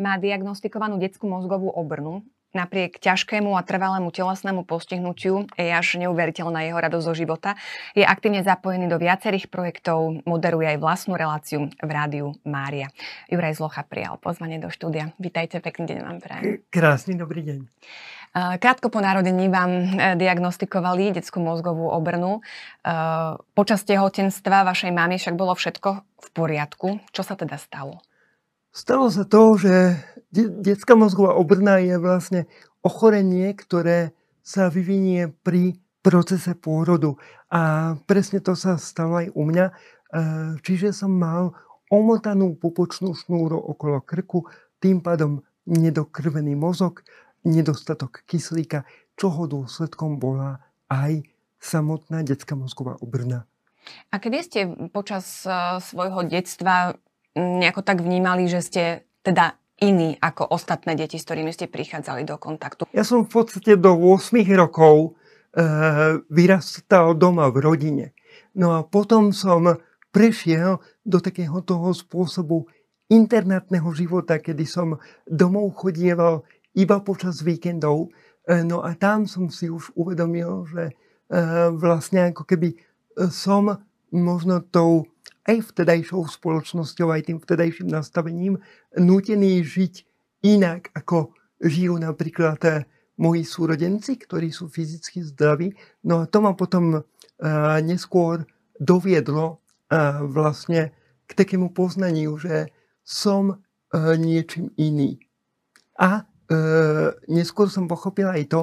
má diagnostikovanú detskú mozgovú obrnu. Napriek ťažkému a trvalému telesnému postihnutiu je až neuveriteľná jeho radosť zo života. Je aktívne zapojený do viacerých projektov, moderuje aj vlastnú reláciu v rádiu Mária. Juraj Zlocha prijal pozvanie do štúdia. Vítajte, pekný deň vám prajem. Krásny dobrý deň. Krátko po narodení vám e, diagnostikovali detskú mozgovú obrnu. E, počas tehotenstva vašej mamy však bolo všetko v poriadku. Čo sa teda stalo? Stalo sa to, že detská mozgová obrna je vlastne ochorenie, ktoré sa vyvinie pri procese pôrodu. A presne to sa stalo aj u mňa. E, čiže som mal omotanú pupočnú šnúru okolo krku, tým pádom nedokrvený mozog, nedostatok kyslíka, čoho dôsledkom bola aj samotná detská mozgová obrna. A kedy ste počas e, svojho detstva nejako tak vnímali, že ste teda iní ako ostatné deti, s ktorými ste prichádzali do kontaktu? Ja som v podstate do 8 rokov e, vyrastal doma v rodine. No a potom som prešiel do takého toho spôsobu internátneho života, kedy som domov chodieval iba počas víkendov. E, no a tam som si už uvedomil, že e, vlastne ako keby som možno tou aj vtedajšou spoločnosťou, aj tým vtedajším nastavením nutený žiť inak, ako žijú napríklad eh, moji súrodenci, ktorí sú fyzicky zdraví. No a to ma potom uh, neskôr doviedlo uh, vlastne k takému poznaniu, že som niečím iný. A neskôr som pochopil aj to,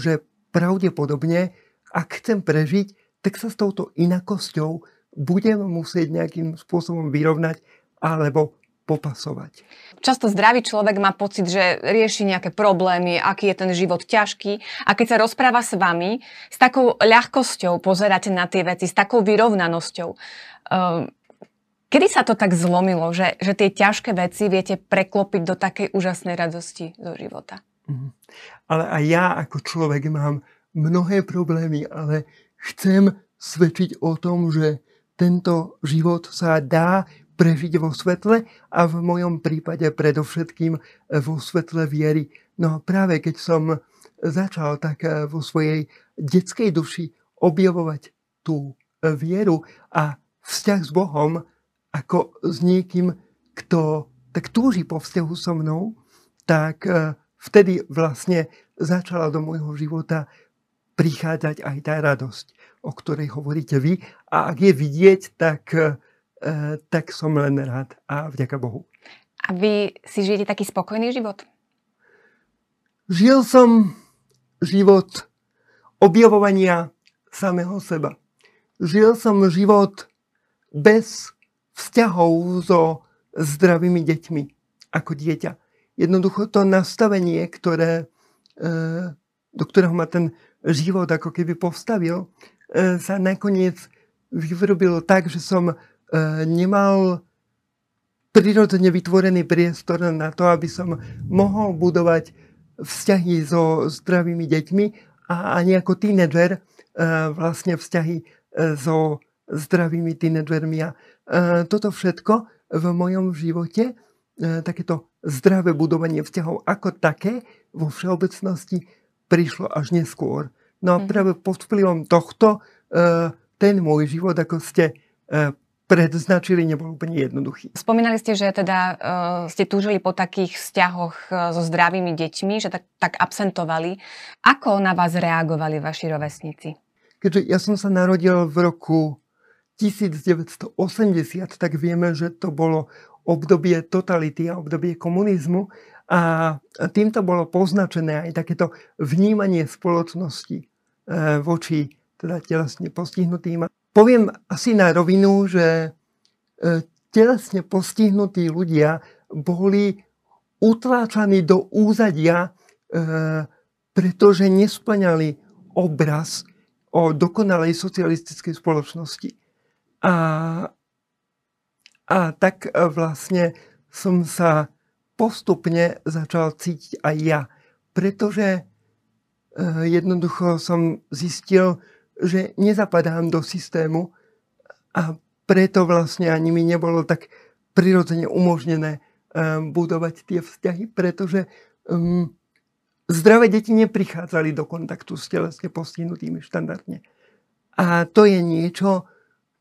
že pravdepodobne, ak chcem prežiť, tak sa s touto inakosťou budem musieť nejakým spôsobom vyrovnať alebo popasovať. Často zdravý človek má pocit, že rieši nejaké problémy, aký je ten život ťažký a keď sa rozpráva s vami, s takou ľahkosťou pozeráte na tie veci, s takou vyrovnanosťou. Ehm, kedy sa to tak zlomilo, že, že tie ťažké veci viete preklopiť do takej úžasnej radosti zo života? Mhm. Ale aj ja ako človek mám mnohé problémy, ale chcem svedčiť o tom, že tento život sa dá prežiť vo svetle a v mojom prípade predovšetkým vo svetle viery. No práve keď som začal tak vo svojej detskej duši objavovať tú vieru a vzťah s Bohom ako s niekým, kto tak túži po vzťahu so mnou, tak eh, vtedy vlastne začala do môjho života prichádzať aj tá radosť o ktorej hovoríte vy. A ak je vidieť, tak, e, tak som len rád a vďaka Bohu. A vy si žijete taký spokojný život? Žil som život objavovania samého seba. Žil som život bez vzťahov so zdravými deťmi ako dieťa. Jednoducho to nastavenie, ktoré, e, do ktorého ma ten život ako keby postavil, E, sa nakoniec vyvrobilo tak, že som e, nemal prirodzene vytvorený priestor na to, aby som mohol budovať vzťahy so zdravými deťmi a ani ako tínedžer e, vlastne vzťahy so zdravými tínedžermi. A toto všetko v mojom živote, takéto zdravé budovanie vzťahov ako také vo všeobecnosti prišlo až neskôr. No a mhm. práve pod vplyvom tohto e, ten môj život, ako ste e, predznačili, nebol úplne jednoduchý. Spomínali ste, že teda uh, ste túžili po takých vzťahoch uh, so zdravými deťmi, že tak, tak absentovali. Ako na vás reagovali vaši rovesníci? Keďže ja som sa narodil v roku 1980, tak vieme, že to bolo obdobie totality a obdobie komunizmu a týmto bolo poznačené aj takéto vnímanie spoločnosti E, voči teda telesne postihnutým. Poviem asi na rovinu, že e, telesne postihnutí ľudia boli utláčaní do úzadia, e, pretože nesplňali obraz o dokonalej socialistickej spoločnosti. A, a tak vlastne som sa postupne začal cítiť aj ja, pretože jednoducho som zistil, že nezapadám do systému a preto vlastne ani mi nebolo tak prirodzene umožnené budovať tie vzťahy, pretože um, zdravé deti neprichádzali do kontaktu s telesne postihnutými štandardne. A to je niečo,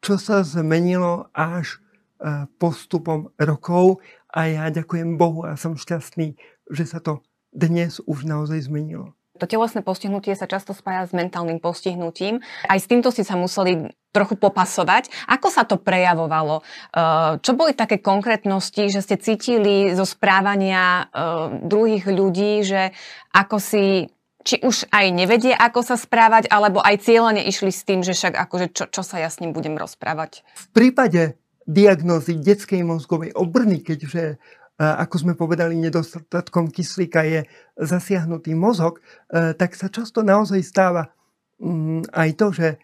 čo sa zmenilo až uh, postupom rokov a ja ďakujem Bohu a som šťastný, že sa to dnes už naozaj zmenilo. To telesné postihnutie sa často spája s mentálnym postihnutím. Aj s týmto ste sa museli trochu popasovať. Ako sa to prejavovalo? Eh, čo boli také konkrétnosti, že ste cítili zo správania eh, druhých ľudí, že ako si či už aj nevedie, ako sa správať, alebo aj cieľane išli s tým, že však akože čo, čo sa ja s ním budem rozprávať? V prípade diagnózy detskej mozgovej obrny, keďže ako sme povedali, nedostatkom kyslíka je zasiahnutý mozog, e, tak sa často naozaj stáva mm, aj to, že e,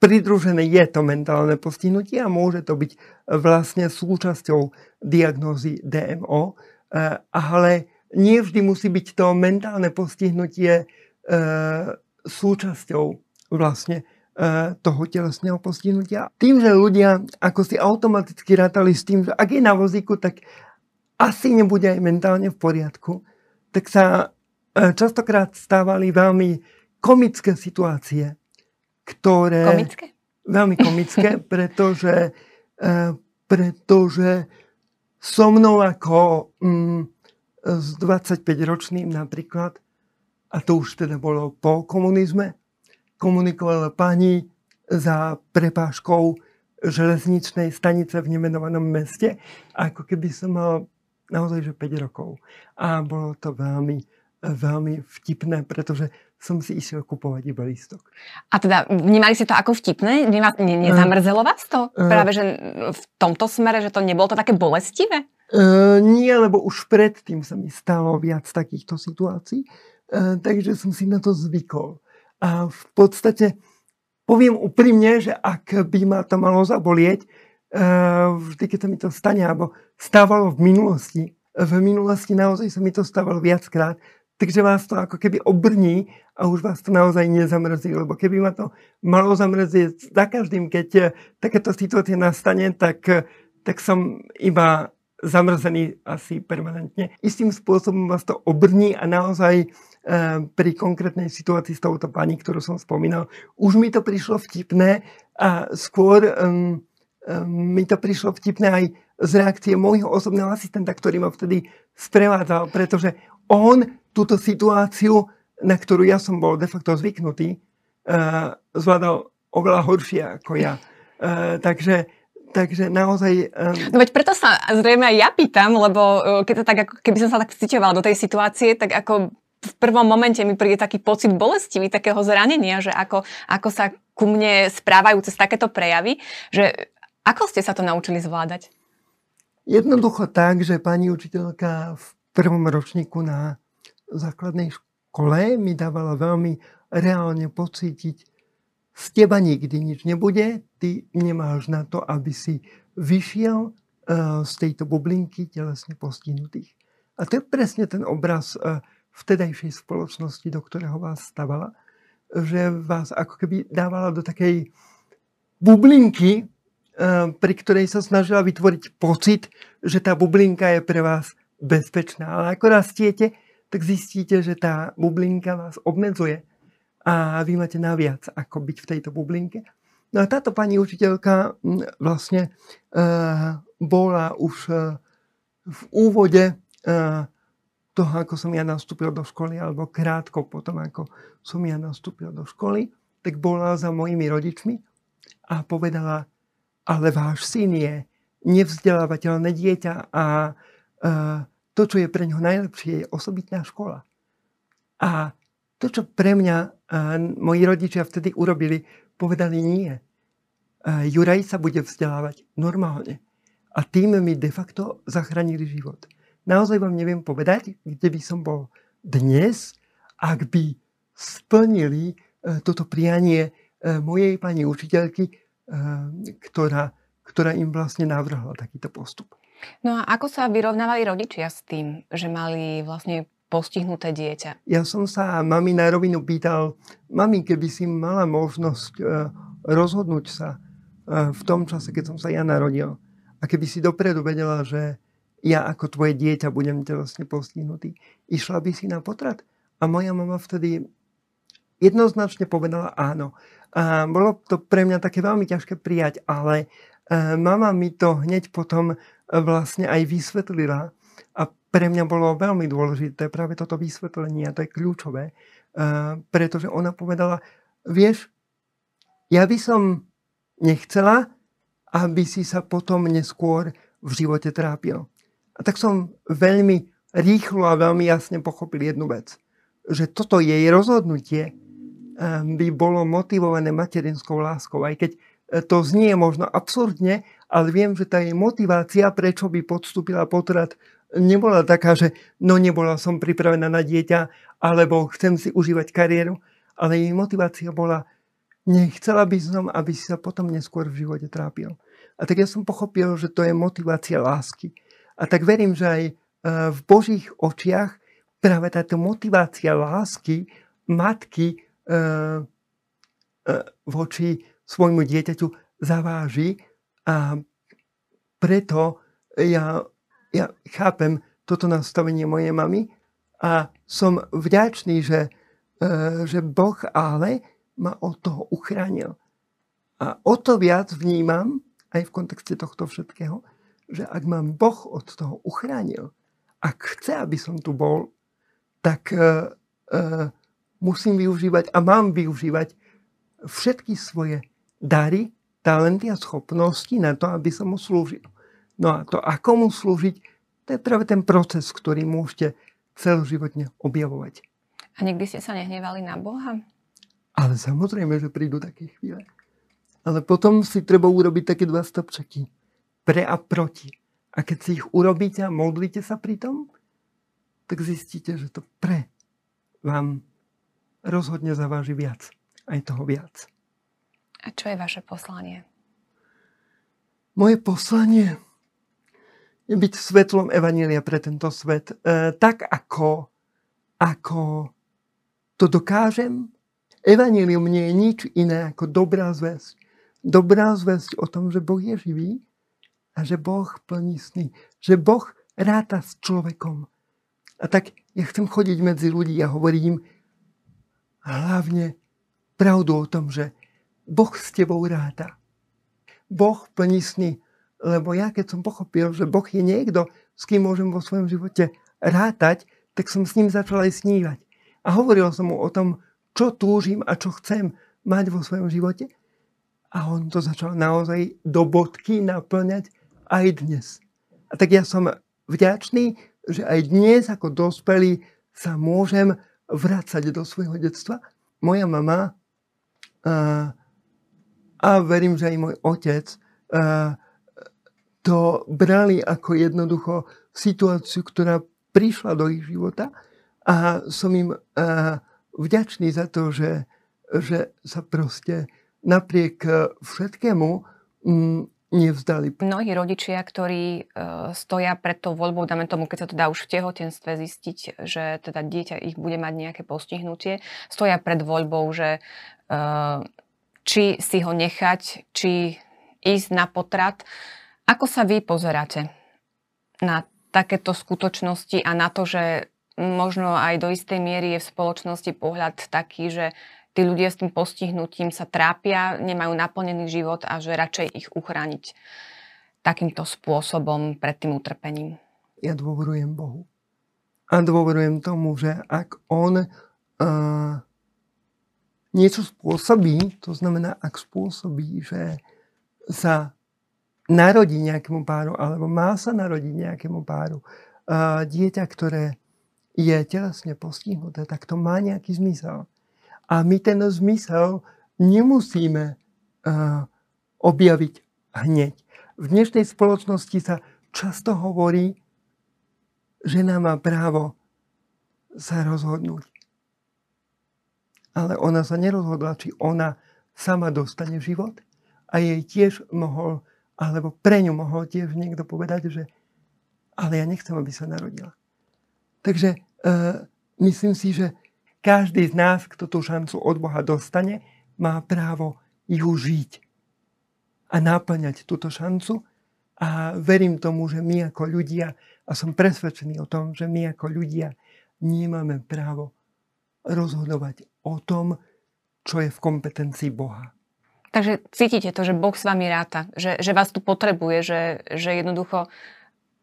pridružené je to mentálne postihnutie a môže to byť vlastne súčasťou diagnózy DMO, e, ale nie vždy musí byť to mentálne postihnutie súčasťou vlastne toho telesného postihnutia. Tým, že ľudia ako si automaticky rátali s tým, že ak je na vozíku, tak asi nebude aj mentálne v poriadku, tak sa e, častokrát stávali veľmi komické situácie, ktoré... Komické? Veľmi komické, pretože, e, pretože so mnou ako mm, s 25-ročným napríklad, a to už teda bolo po komunizme, komunikovala pani za prepážkou železničnej stanice v nemenovanom meste, ako keby som mal naozaj že 5 rokov. A bolo to veľmi, veľmi vtipné, pretože som si išiel kupovať iba lístok. A teda vnímali ste to ako vtipné? Ne, nezamrzelo vás to? Uh, Práve, že v tomto smere, že to nebolo to také bolestivé? Uh, nie, lebo už predtým sa mi stalo viac takýchto situácií, uh, takže som si na to zvykol. A v podstate poviem úprimne, že ak by ma to malo zabolieť, uh, vždy, keď sa mi to stane, alebo stávalo v minulosti, v minulosti naozaj sa mi to stávalo viackrát, takže vás to ako keby obrní a už vás to naozaj nezamrzí, lebo keby ma to malo zamrzieť za každým, keď takéto situácia nastane, tak, tak som iba zamrzený asi permanentne. Istým spôsobom vás to obrní a naozaj Eh, pri konkrétnej situácii s touto pani, ktorú som spomínal, už mi to prišlo vtipné a skôr um, um, mi to prišlo vtipné aj z reakcie môjho osobného asistenta, ktorý ma vtedy sprevádzal, pretože on túto situáciu, na ktorú ja som bol de facto zvyknutý, uh, zvládal oveľa horšie ako ja. Uh, takže Takže naozaj... Um... No veď preto sa zrejme aj ja pýtam, lebo keď to tak, ako, keby som sa tak citovala do tej situácie, tak ako v prvom momente mi príde taký pocit bolestivý, takého zranenia, že ako, ako sa ku mne správajú cez takéto prejavy, že ako ste sa to naučili zvládať? Jednoducho tak, že pani učiteľka v prvom ročníku na základnej škole mi dávala veľmi reálne pocítiť, z teba nikdy nič nebude, ty nemáš na to, aby si vyšiel uh, z tejto bublinky telesne postihnutých. A to je presne ten obraz uh, vtedajšej spoločnosti, do ktorého vás stavala, že vás ako keby dávala do takej bublinky, eh, pri ktorej sa snažila vytvoriť pocit, že tá bublinka je pre vás bezpečná. Ale ako rastiete, tak zistíte, že tá bublinka vás obmedzuje a vy máte naviac, ako byť v tejto bublinke. No a táto pani učiteľka hm, vlastne uh, bola už uh, v úvode uh, toho, ako som ja nastúpil do školy, alebo krátko potom, ako som ja nastúpil do školy, tak bola za mojimi rodičmi a povedala, ale váš syn je nevzdelávateľné dieťa a uh, to, čo je pre ňo najlepšie, je osobitná škola. A to, čo pre mňa uh, moji rodičia vtedy urobili, povedali nie. Uh, Juraj sa bude vzdelávať normálne. A tým mi de facto zachránili život naozaj vám neviem povedať, kde by som bol dnes, ak by splnili e, toto prianie e, mojej pani učiteľky, e, ktorá, ktorá im vlastne navrhla takýto postup. No a ako sa vyrovnávali rodičia s tým, že mali vlastne postihnuté dieťa? Ja som sa mami na rovinu pýtal, mami, keby si mala možnosť rozhodnúť sa v tom čase, keď som sa ja narodil, a keby si dopredu vedela, že ja ako tvoje dieťa budem telesne postihnutý. Išla by si na potrat? A moja mama vtedy jednoznačne povedala áno. A bolo to pre mňa také veľmi ťažké prijať, ale e, mama mi to hneď potom vlastne aj vysvetlila a pre mňa bolo veľmi dôležité práve toto vysvetlenie a to je kľúčové, e, pretože ona povedala, vieš, ja by som nechcela, aby si sa potom neskôr v živote trápil. A tak som veľmi rýchlo a veľmi jasne pochopil jednu vec. Že toto jej rozhodnutie ehm, by bolo motivované materinskou láskou. Aj keď e, to znie možno absurdne, ale viem, že tá jej motivácia, prečo by podstúpila potrat, nebola taká, že no nebola som pripravená na dieťa, alebo chcem si užívať kariéru, ale jej motivácia bola, nechcela by som, aby si sa potom neskôr v živote trápil. A tak ja som pochopil, že to je motivácia lásky. A tak verím, že aj e, v Božích očiach práve táto motivácia lásky matky e, e, voči svojmu dieťaťu zaváži a preto ja, ja chápem toto nastavenie mojej mamy a som vďačný, že, že Boh ale ma od toho uchránil. A o to viac vnímam, aj v kontexte tohto všetkého, že ak mám Boh od toho uchránil, ak chce, aby som tu bol, tak uh, uh, musím využívať a mám využívať všetky svoje dary, talenty a schopnosti na to, aby som mu slúžil. No a to, ako mu slúžiť, to je práve ten proces, ktorý môžete celoživotne objavovať. A nikdy ste sa nehnevali na Boha? Ale samozrejme, že prídu také chvíle. Ale potom si treba urobiť také dva stopčeky pre a proti. A keď si ich urobíte a modlíte sa pri tom, tak zistíte, že to pre vám rozhodne zaváži viac. Aj toho viac. A čo je vaše poslanie? Moje poslanie byť svetlom Evanília pre tento svet. E, tak ako, ako to dokážem, Evanílium nie je nič iné ako dobrá zväzť. Dobrá zväzť o tom, že Boh je živý a že Boh plní sny. Že Boh ráta s človekom. A tak ja chcem chodiť medzi ľudí a hovorím hlavne pravdu o tom, že Boh s tebou ráta. Boh plní sny. Lebo ja keď som pochopil, že Boh je niekto, s kým môžem vo svojom živote rátať, tak som s ním začal aj snívať. A hovoril som mu o tom, čo túžim a čo chcem mať vo svojom živote. A on to začal naozaj do bodky naplňať aj dnes. A tak ja som vďačný, že aj dnes ako dospelý sa môžem vrácať do svojho detstva. Moja mama a, a verím, že aj môj otec a, to brali ako jednoducho situáciu, ktorá prišla do ich života a som im vďačný za to, že, že sa proste napriek všetkému m, nevzdali. Mnohí rodičia, ktorí uh, stoja pred tou voľbou, dáme tomu, keď sa to dá už v tehotenstve zistiť, že teda dieťa ich bude mať nejaké postihnutie, stoja pred voľbou, že uh, či si ho nechať, či ísť na potrat. Ako sa vy pozeráte na takéto skutočnosti a na to, že možno aj do istej miery je v spoločnosti pohľad taký, že tí ľudia s tým postihnutím sa trápia, nemajú naplnený život a že radšej ich uchrániť takýmto spôsobom pred tým utrpením. Ja dôverujem Bohu. A dôverujem tomu, že ak On uh, niečo spôsobí, to znamená, ak spôsobí, že sa narodí nejakému páru, alebo má sa narodiť nejakému páru dieťa, ktoré je telesne postihnuté, tak to má nejaký zmysel. A my ten zmysel nemusíme objaviť hneď. V dnešnej spoločnosti sa často hovorí, že žena má právo sa rozhodnúť. Ale ona sa nerozhodla, či ona sama dostane život a jej tiež mohol, alebo pre ňu mohol tiež niekto povedať, že ale ja nechcem, aby sa narodila. Takže uh, myslím si, že každý z nás, kto tú šancu od Boha dostane, má právo ju žiť a naplňať túto šancu. A verím tomu, že my ako ľudia A som presvedčený o tom, že my ako ľudia nemáme právo rozhodovať o tom, čo je v kompetencii Boha. Takže cítite to, že Boh s vami ráta, že, že vás tu potrebuje, že, že jednoducho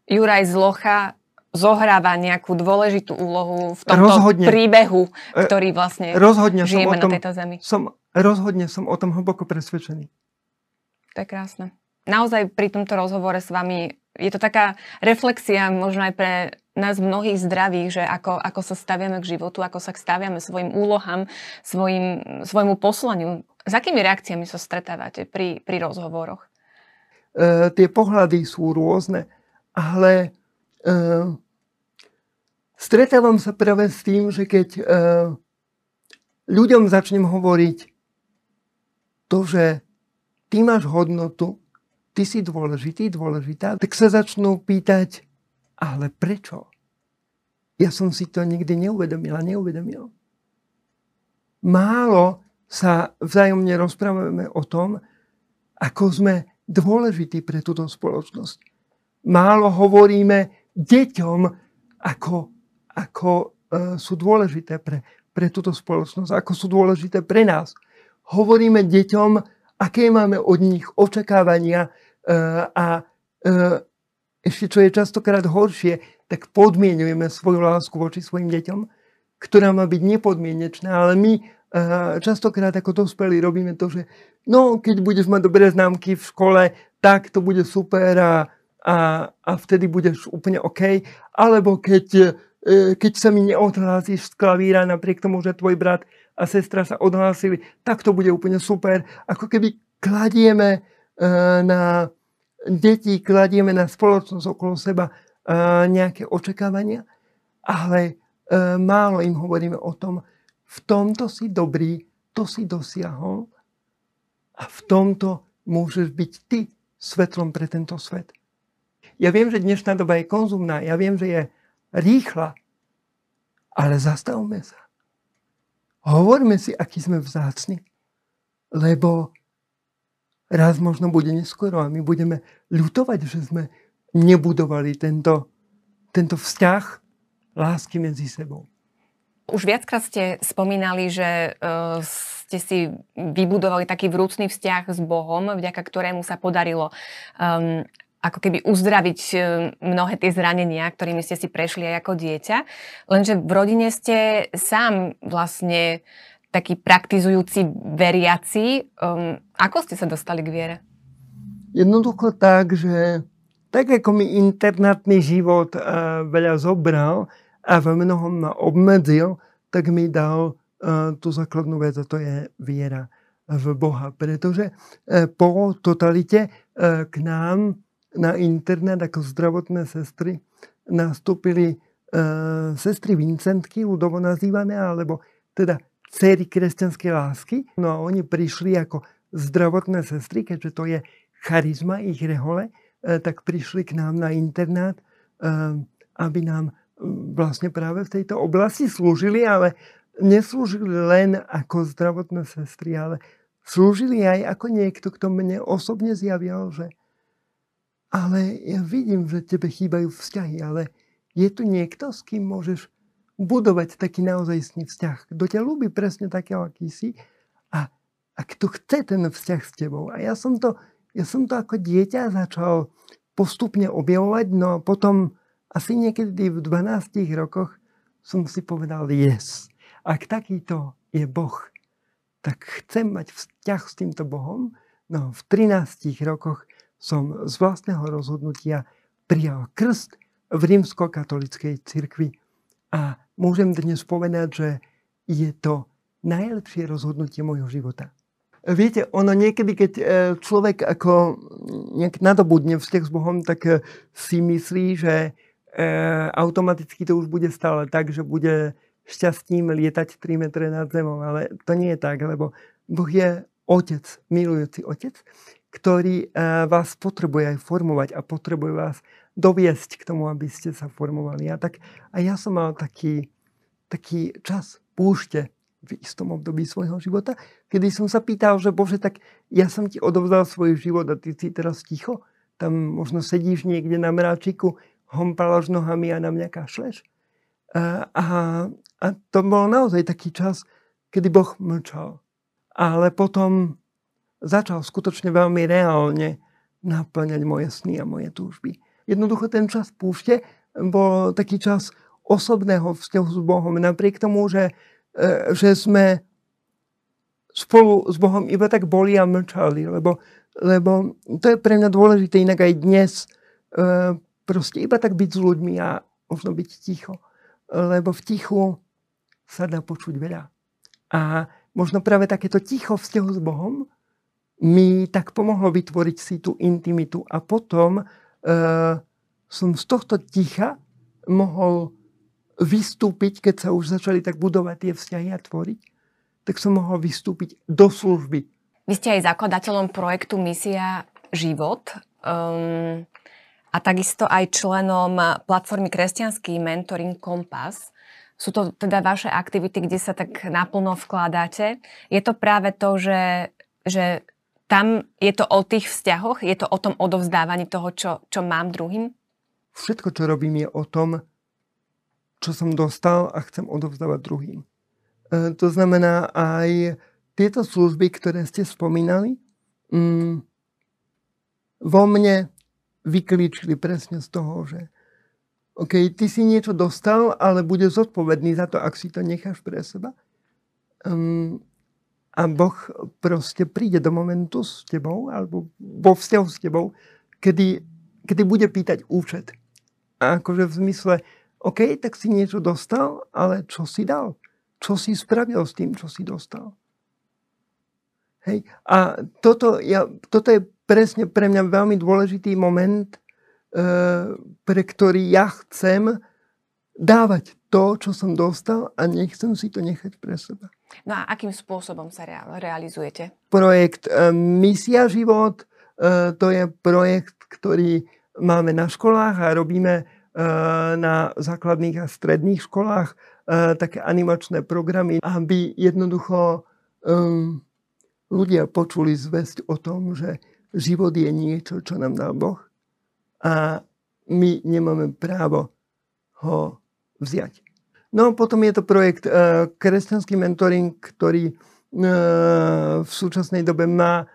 Juraj Zlocha zohráva nejakú dôležitú úlohu v tomto rozhodne, príbehu, e, ktorý vlastne rozhodne žijeme tom, na tejto zemi. Som, rozhodne som o tom hlboko presvedčený. To je krásne. Naozaj pri tomto rozhovore s vami je to taká reflexia možno aj pre nás mnohých zdravých, že ako, ako sa staviame k životu, ako sa staviame svojim úlohám, svojim, svojmu poslaniu. S akými reakciami sa stretávate pri, pri rozhovoroch? E, tie pohľady sú rôzne, ale e, stretávam sa práve s tým, že keď e, ľuďom začnem hovoriť to, že ty máš hodnotu, ty si dôležitý, dôležitá, tak sa začnú pýtať, ale prečo? Ja som si to nikdy neuvedomil a neuvedomil. Málo sa vzájomne rozprávame o tom, ako sme dôležití pre túto spoločnosť. Málo hovoríme deťom, ako, ako e, sú dôležité pre, pre túto spoločnosť, ako sú dôležité pre nás. Hovoríme deťom, aké máme od nich očakávania e, a e, ešte čo je častokrát horšie, tak podmienujeme svoju lásku voči svojim deťom, ktorá má byť nepodmienečná, ale my častokrát ako dospelí robíme to, že no, keď budeš mať dobré známky v škole, tak to bude super a, a, a vtedy budeš úplne OK. Alebo keď, eh, keď sa mi neodhlásíš z klavíra napriek tomu, že tvoj brat a sestra sa odhlásili, tak to bude úplne super. Ako keby kladieme eh, na deti kladieme na spoločnosť okolo seba e, nejaké očakávania, ale e, málo im hovoríme o tom, v tomto si dobrý, to si dosiahol a v tomto môžeš byť ty svetlom pre tento svet. Ja viem, že dnešná doba je konzumná, ja viem, že je rýchla, ale zastavme sa. Hovorme si, aký sme vzácni, lebo raz možno bude neskoro a my budeme ľutovať, že sme nebudovali tento, tento vzťah lásky medzi sebou. Už viackrát ste spomínali, že uh, ste si vybudovali taký vrúcný vzťah s Bohom, vďaka ktorému sa podarilo um, ako keby uzdraviť e, mnohé tie zranenia, ktorými ste si prešli aj ako dieťa. Lenže v rodine ste sám vlastne taký praktizujúci veriaci. Um, ako ste sa dostali k viere? Jednoducho tak, že tak ako mi internátny život uh, veľa zobral a v mnohom ma obmedzil, tak mi dal uh, tú základnú vec a to je viera v Boha. Pretože uh, po totalite uh, k nám na internet ako zdravotné sestry nastúpili sestry Vincentky, ľudovo nazývané, alebo teda céry kresťanskej lásky. No a oni prišli ako zdravotné sestry, keďže to je charizma ich rehole, e, tak prišli k nám na internát, e, aby nám vlastne práve v tejto oblasti slúžili, ale neslúžili len ako zdravotné sestry, ale slúžili aj ako niekto, kto mne osobne zjavil, že ale ja vidím, že tebe chýbajú vzťahy, ale je tu niekto, s kým môžeš budovať taký naozajstný vzťah. Kto ťa ľúbi presne takého, aký si a, a kto chce ten vzťah s tebou. A ja som to, ja som to ako dieťa začal postupne objavovať, no a potom asi niekedy v 12 rokoch som si povedal yes. Ak takýto je Boh, tak chcem mať vzťah s týmto Bohom. No v 13 rokoch som z vlastného rozhodnutia prijal krst v rímsko-katolickej cirkvi a môžem dnes povedať, že je to najlepšie rozhodnutie môjho života. Viete, ono niekedy, keď e, človek ako nejak nadobudne vzťah s Bohom, tak e, si myslí, že e, automaticky to už bude stále tak, že bude šťastím lietať 3 metre nad zemou. Ale to nie je tak, lebo Boh je otec, milujúci otec, ktorý vás potrebuje aj formovať a potrebuje vás doviesť k tomu, aby ste sa formovali. A, tak, a ja som mal taký, taký čas púšte v istom období svojho života, kedy som sa pýtal, že Bože, tak ja som ti odovzdal svoj život a ty si teraz ticho, tam možno sedíš niekde na mráčiku, hompalaš nohami a na mňa kašleš. A, a, a to bol naozaj taký čas, kedy Boh mlčal. Ale potom začal skutočne veľmi reálne naplňať moje sny a moje túžby. Jednoducho ten čas púšte bol taký čas osobného vzťahu s Bohom. Napriek tomu, že, e, že sme spolu s Bohom iba tak boli a mlčali, lebo, lebo to je pre mňa dôležité inak aj dnes e, proste iba tak byť s ľuďmi a možno byť ticho. Lebo v tichu sa dá počuť veľa. A možno práve takéto ticho vzťahu s Bohom mi tak pomohlo vytvoriť si tú intimitu a potom e, som z tohto ticha mohol vystúpiť, keď sa už začali tak budovať tie vzťahy a tvoriť, tak som mohol vystúpiť do služby. Vy ste aj zakladateľom projektu Misia Život um, a takisto aj členom platformy Kresťanský mentoring Kompas. Sú to teda vaše aktivity, kde sa tak naplno vkladáte. Je to práve to, že, že tam je to o tých vzťahoch, je to o tom odovzdávaní toho, čo, čo mám druhým? Všetko, čo robím, je o tom, čo som dostal a chcem odovzdávať druhým. E, to znamená aj tieto služby, ktoré ste spomínali, mm, vo mne vyklíčili presne z toho, že OK, ty si niečo dostal, ale bude zodpovedný za to, ak si to necháš pre seba. Um, a Boh proste príde do momentu s tebou, alebo vo vzťahu s tebou, kedy, kedy bude pýtať účet. A akože v zmysle, OK, tak si niečo dostal, ale čo si dal? Čo si spravil s tým, čo si dostal? Hej. A toto, ja, toto je presne pre mňa veľmi dôležitý moment, e, pre ktorý ja chcem dávať to, čo som dostal a nechcem si to nechať pre seba. No a akým spôsobom sa realizujete? Projekt e, Misia život, e, to je projekt, ktorý máme na školách a robíme na základných a stredných školách také animačné programy, aby jednoducho um, ľudia počuli zväzť o tom, že život je niečo, čo nám dal Boh a my nemáme právo ho vziať. No potom je to projekt uh, Kresťanský mentoring, ktorý uh, v súčasnej dobe má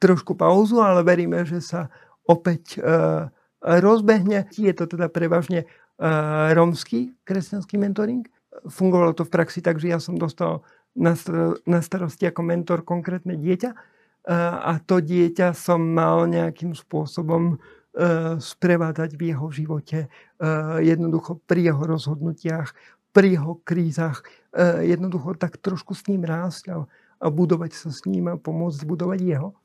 trošku pauzu, ale veríme, že sa opäť uh, rozbehne. Je to teda prevažne e, rómsky kresťanský mentoring. Fungovalo to v praxi tak, že ja som dostal na starosti ako mentor konkrétne dieťa a to dieťa som mal nejakým spôsobom e, sprevádzať v jeho živote, jednoducho pri jeho rozhodnutiach, pri jeho krízach, jednoducho tak trošku s ním rásť a, a budovať sa s ním a pomôcť budovať jeho.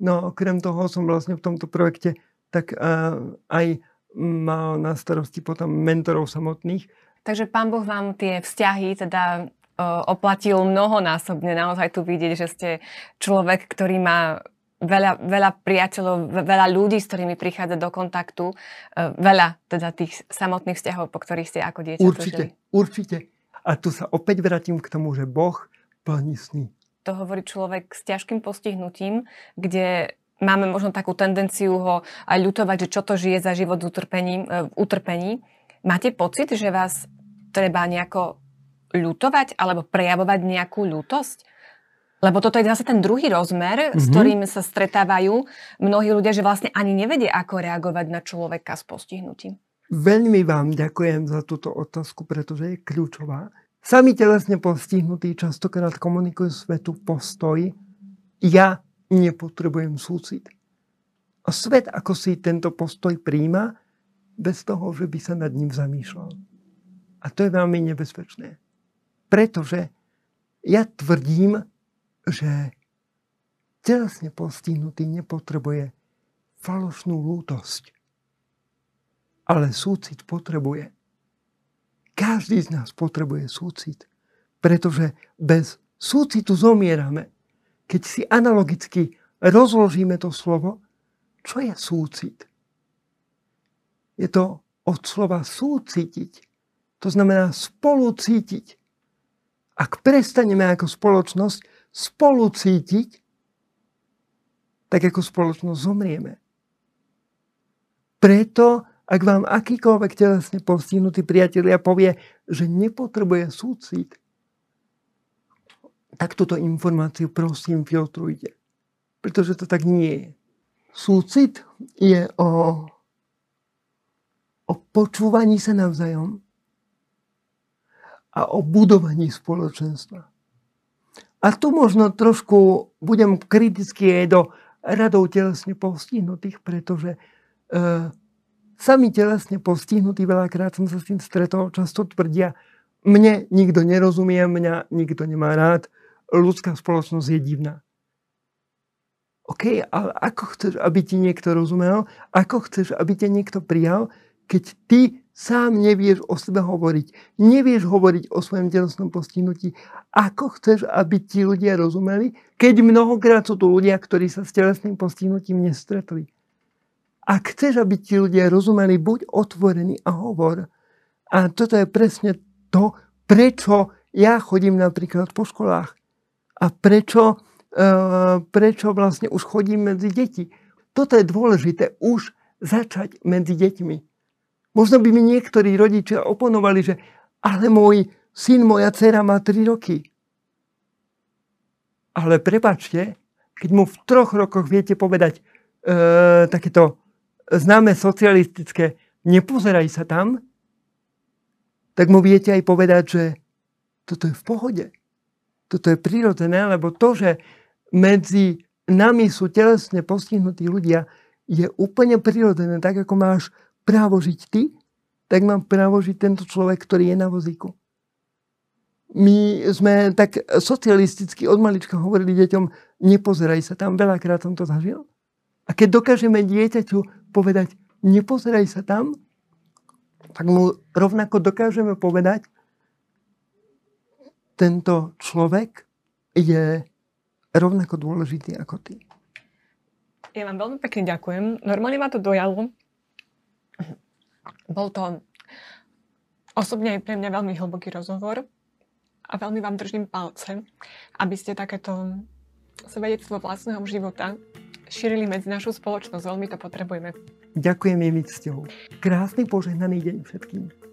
No okrem toho som vlastne v tomto projekte tak aj mal na starosti potom mentorov samotných. Takže pán Boh vám tie vzťahy teda oplatil mnohonásobne. Naozaj tu vidieť, že ste človek, ktorý má veľa, veľa priateľov, veľa ľudí, s ktorými prichádza do kontaktu, veľa teda tých samotných vzťahov, po ktorých ste ako dieťa Určite, tužili. určite. A tu sa opäť vrátim k tomu, že Boh plní sny. To hovorí človek s ťažkým postihnutím, kde máme možno takú tendenciu ho aj ľutovať, že čo to žije za život v utrpení. E, v utrpení. Máte pocit, že vás treba nejako ľutovať alebo prejavovať nejakú ľútosť? Lebo toto je zase ten druhý rozmer, mm-hmm. s mhm. ktorým sa stretávajú mnohí ľudia, že vlastne ani nevedia, ako reagovať na človeka s postihnutím. Veľmi vám ďakujem za túto otázku, pretože je kľúčová. Sami telesne postihnutí častokrát komunikujú svetu postoj ja nepotrebujem súcit. A svet ako si tento postoj príjma, bez toho, že by sa nad ním zamýšľal. A to je veľmi nebezpečné. Pretože ja tvrdím, že telesne postihnutý nepotrebuje falošnú lútosť. Ale súcit potrebuje. Každý z nás potrebuje súcit. Pretože bez súcitu zomierame keď si analogicky rozložíme to slovo, čo je súcit? Je to od slova súcitiť. To znamená spolucítiť. Ak prestaneme ako spoločnosť spolucítiť, tak ako spoločnosť zomrieme. Preto Ak vám akýkoľvek telesne postihnutý priatelia povie, že nepotrebuje súcit, tak túto informáciu prosím filtrujte. Pretože to tak nie je. Súcit je o, o počúvaní sa navzájom a o budovaní spoločenstva. A tu možno trošku budem kritický aj do radov telesne postihnutých, pretože e, sami telesne postihnutí, veľakrát som sa s tým stretol, často tvrdia, mne nikto nerozumie, mňa nikto nemá rád, ľudská spoločnosť je divná. OK, ale ako chceš, aby ti niekto rozumel? Ako chceš, aby ťa niekto prijal, keď ty sám nevieš o sebe hovoriť? Nevieš hovoriť o svojom telesnom postihnutí? Ako chceš, aby ti ľudia rozumeli, keď mnohokrát sú tu ľudia, ktorí sa s telesným postihnutím nestretli? Ak chceš, aby ti ľudia rozumeli, buď otvorený a hovor. A toto je presne to, prečo ja chodím napríklad po školách a prečo, uh, prečo vlastne už chodím medzi deti. Toto je dôležité, už začať medzi deťmi. Možno by mi niektorí rodičia oponovali, že ale môj syn, moja dcera má 3 roky. Ale prepačte, keď mu v troch rokoch viete povedať uh, takéto známe socialistické nepozeraj sa tam, tak mu viete aj povedať, že toto je v pohode toto je prirodzené, lebo to, že medzi nami sú telesne postihnutí ľudia, je úplne prirodzené. Tak ako máš právo žiť ty, tak mám právo žiť tento človek, ktorý je na vozíku. My sme tak socialisticky od malička hovorili deťom, nepozeraj sa tam, veľakrát som to zažil. A keď dokážeme dieťaťu povedať, nepozeraj sa tam, tak mu rovnako dokážeme povedať, tento človek je rovnako dôležitý ako ty. Ja vám veľmi pekne ďakujem. Normálne ma to dojalo. Bol to osobne aj pre mňa veľmi hlboký rozhovor a veľmi vám držím palce, aby ste takéto svedectvo vlastného života šírili medzi našu spoločnosť. Veľmi to potrebujeme. Ďakujem jej cťou. Krásny požehnaný deň všetkým.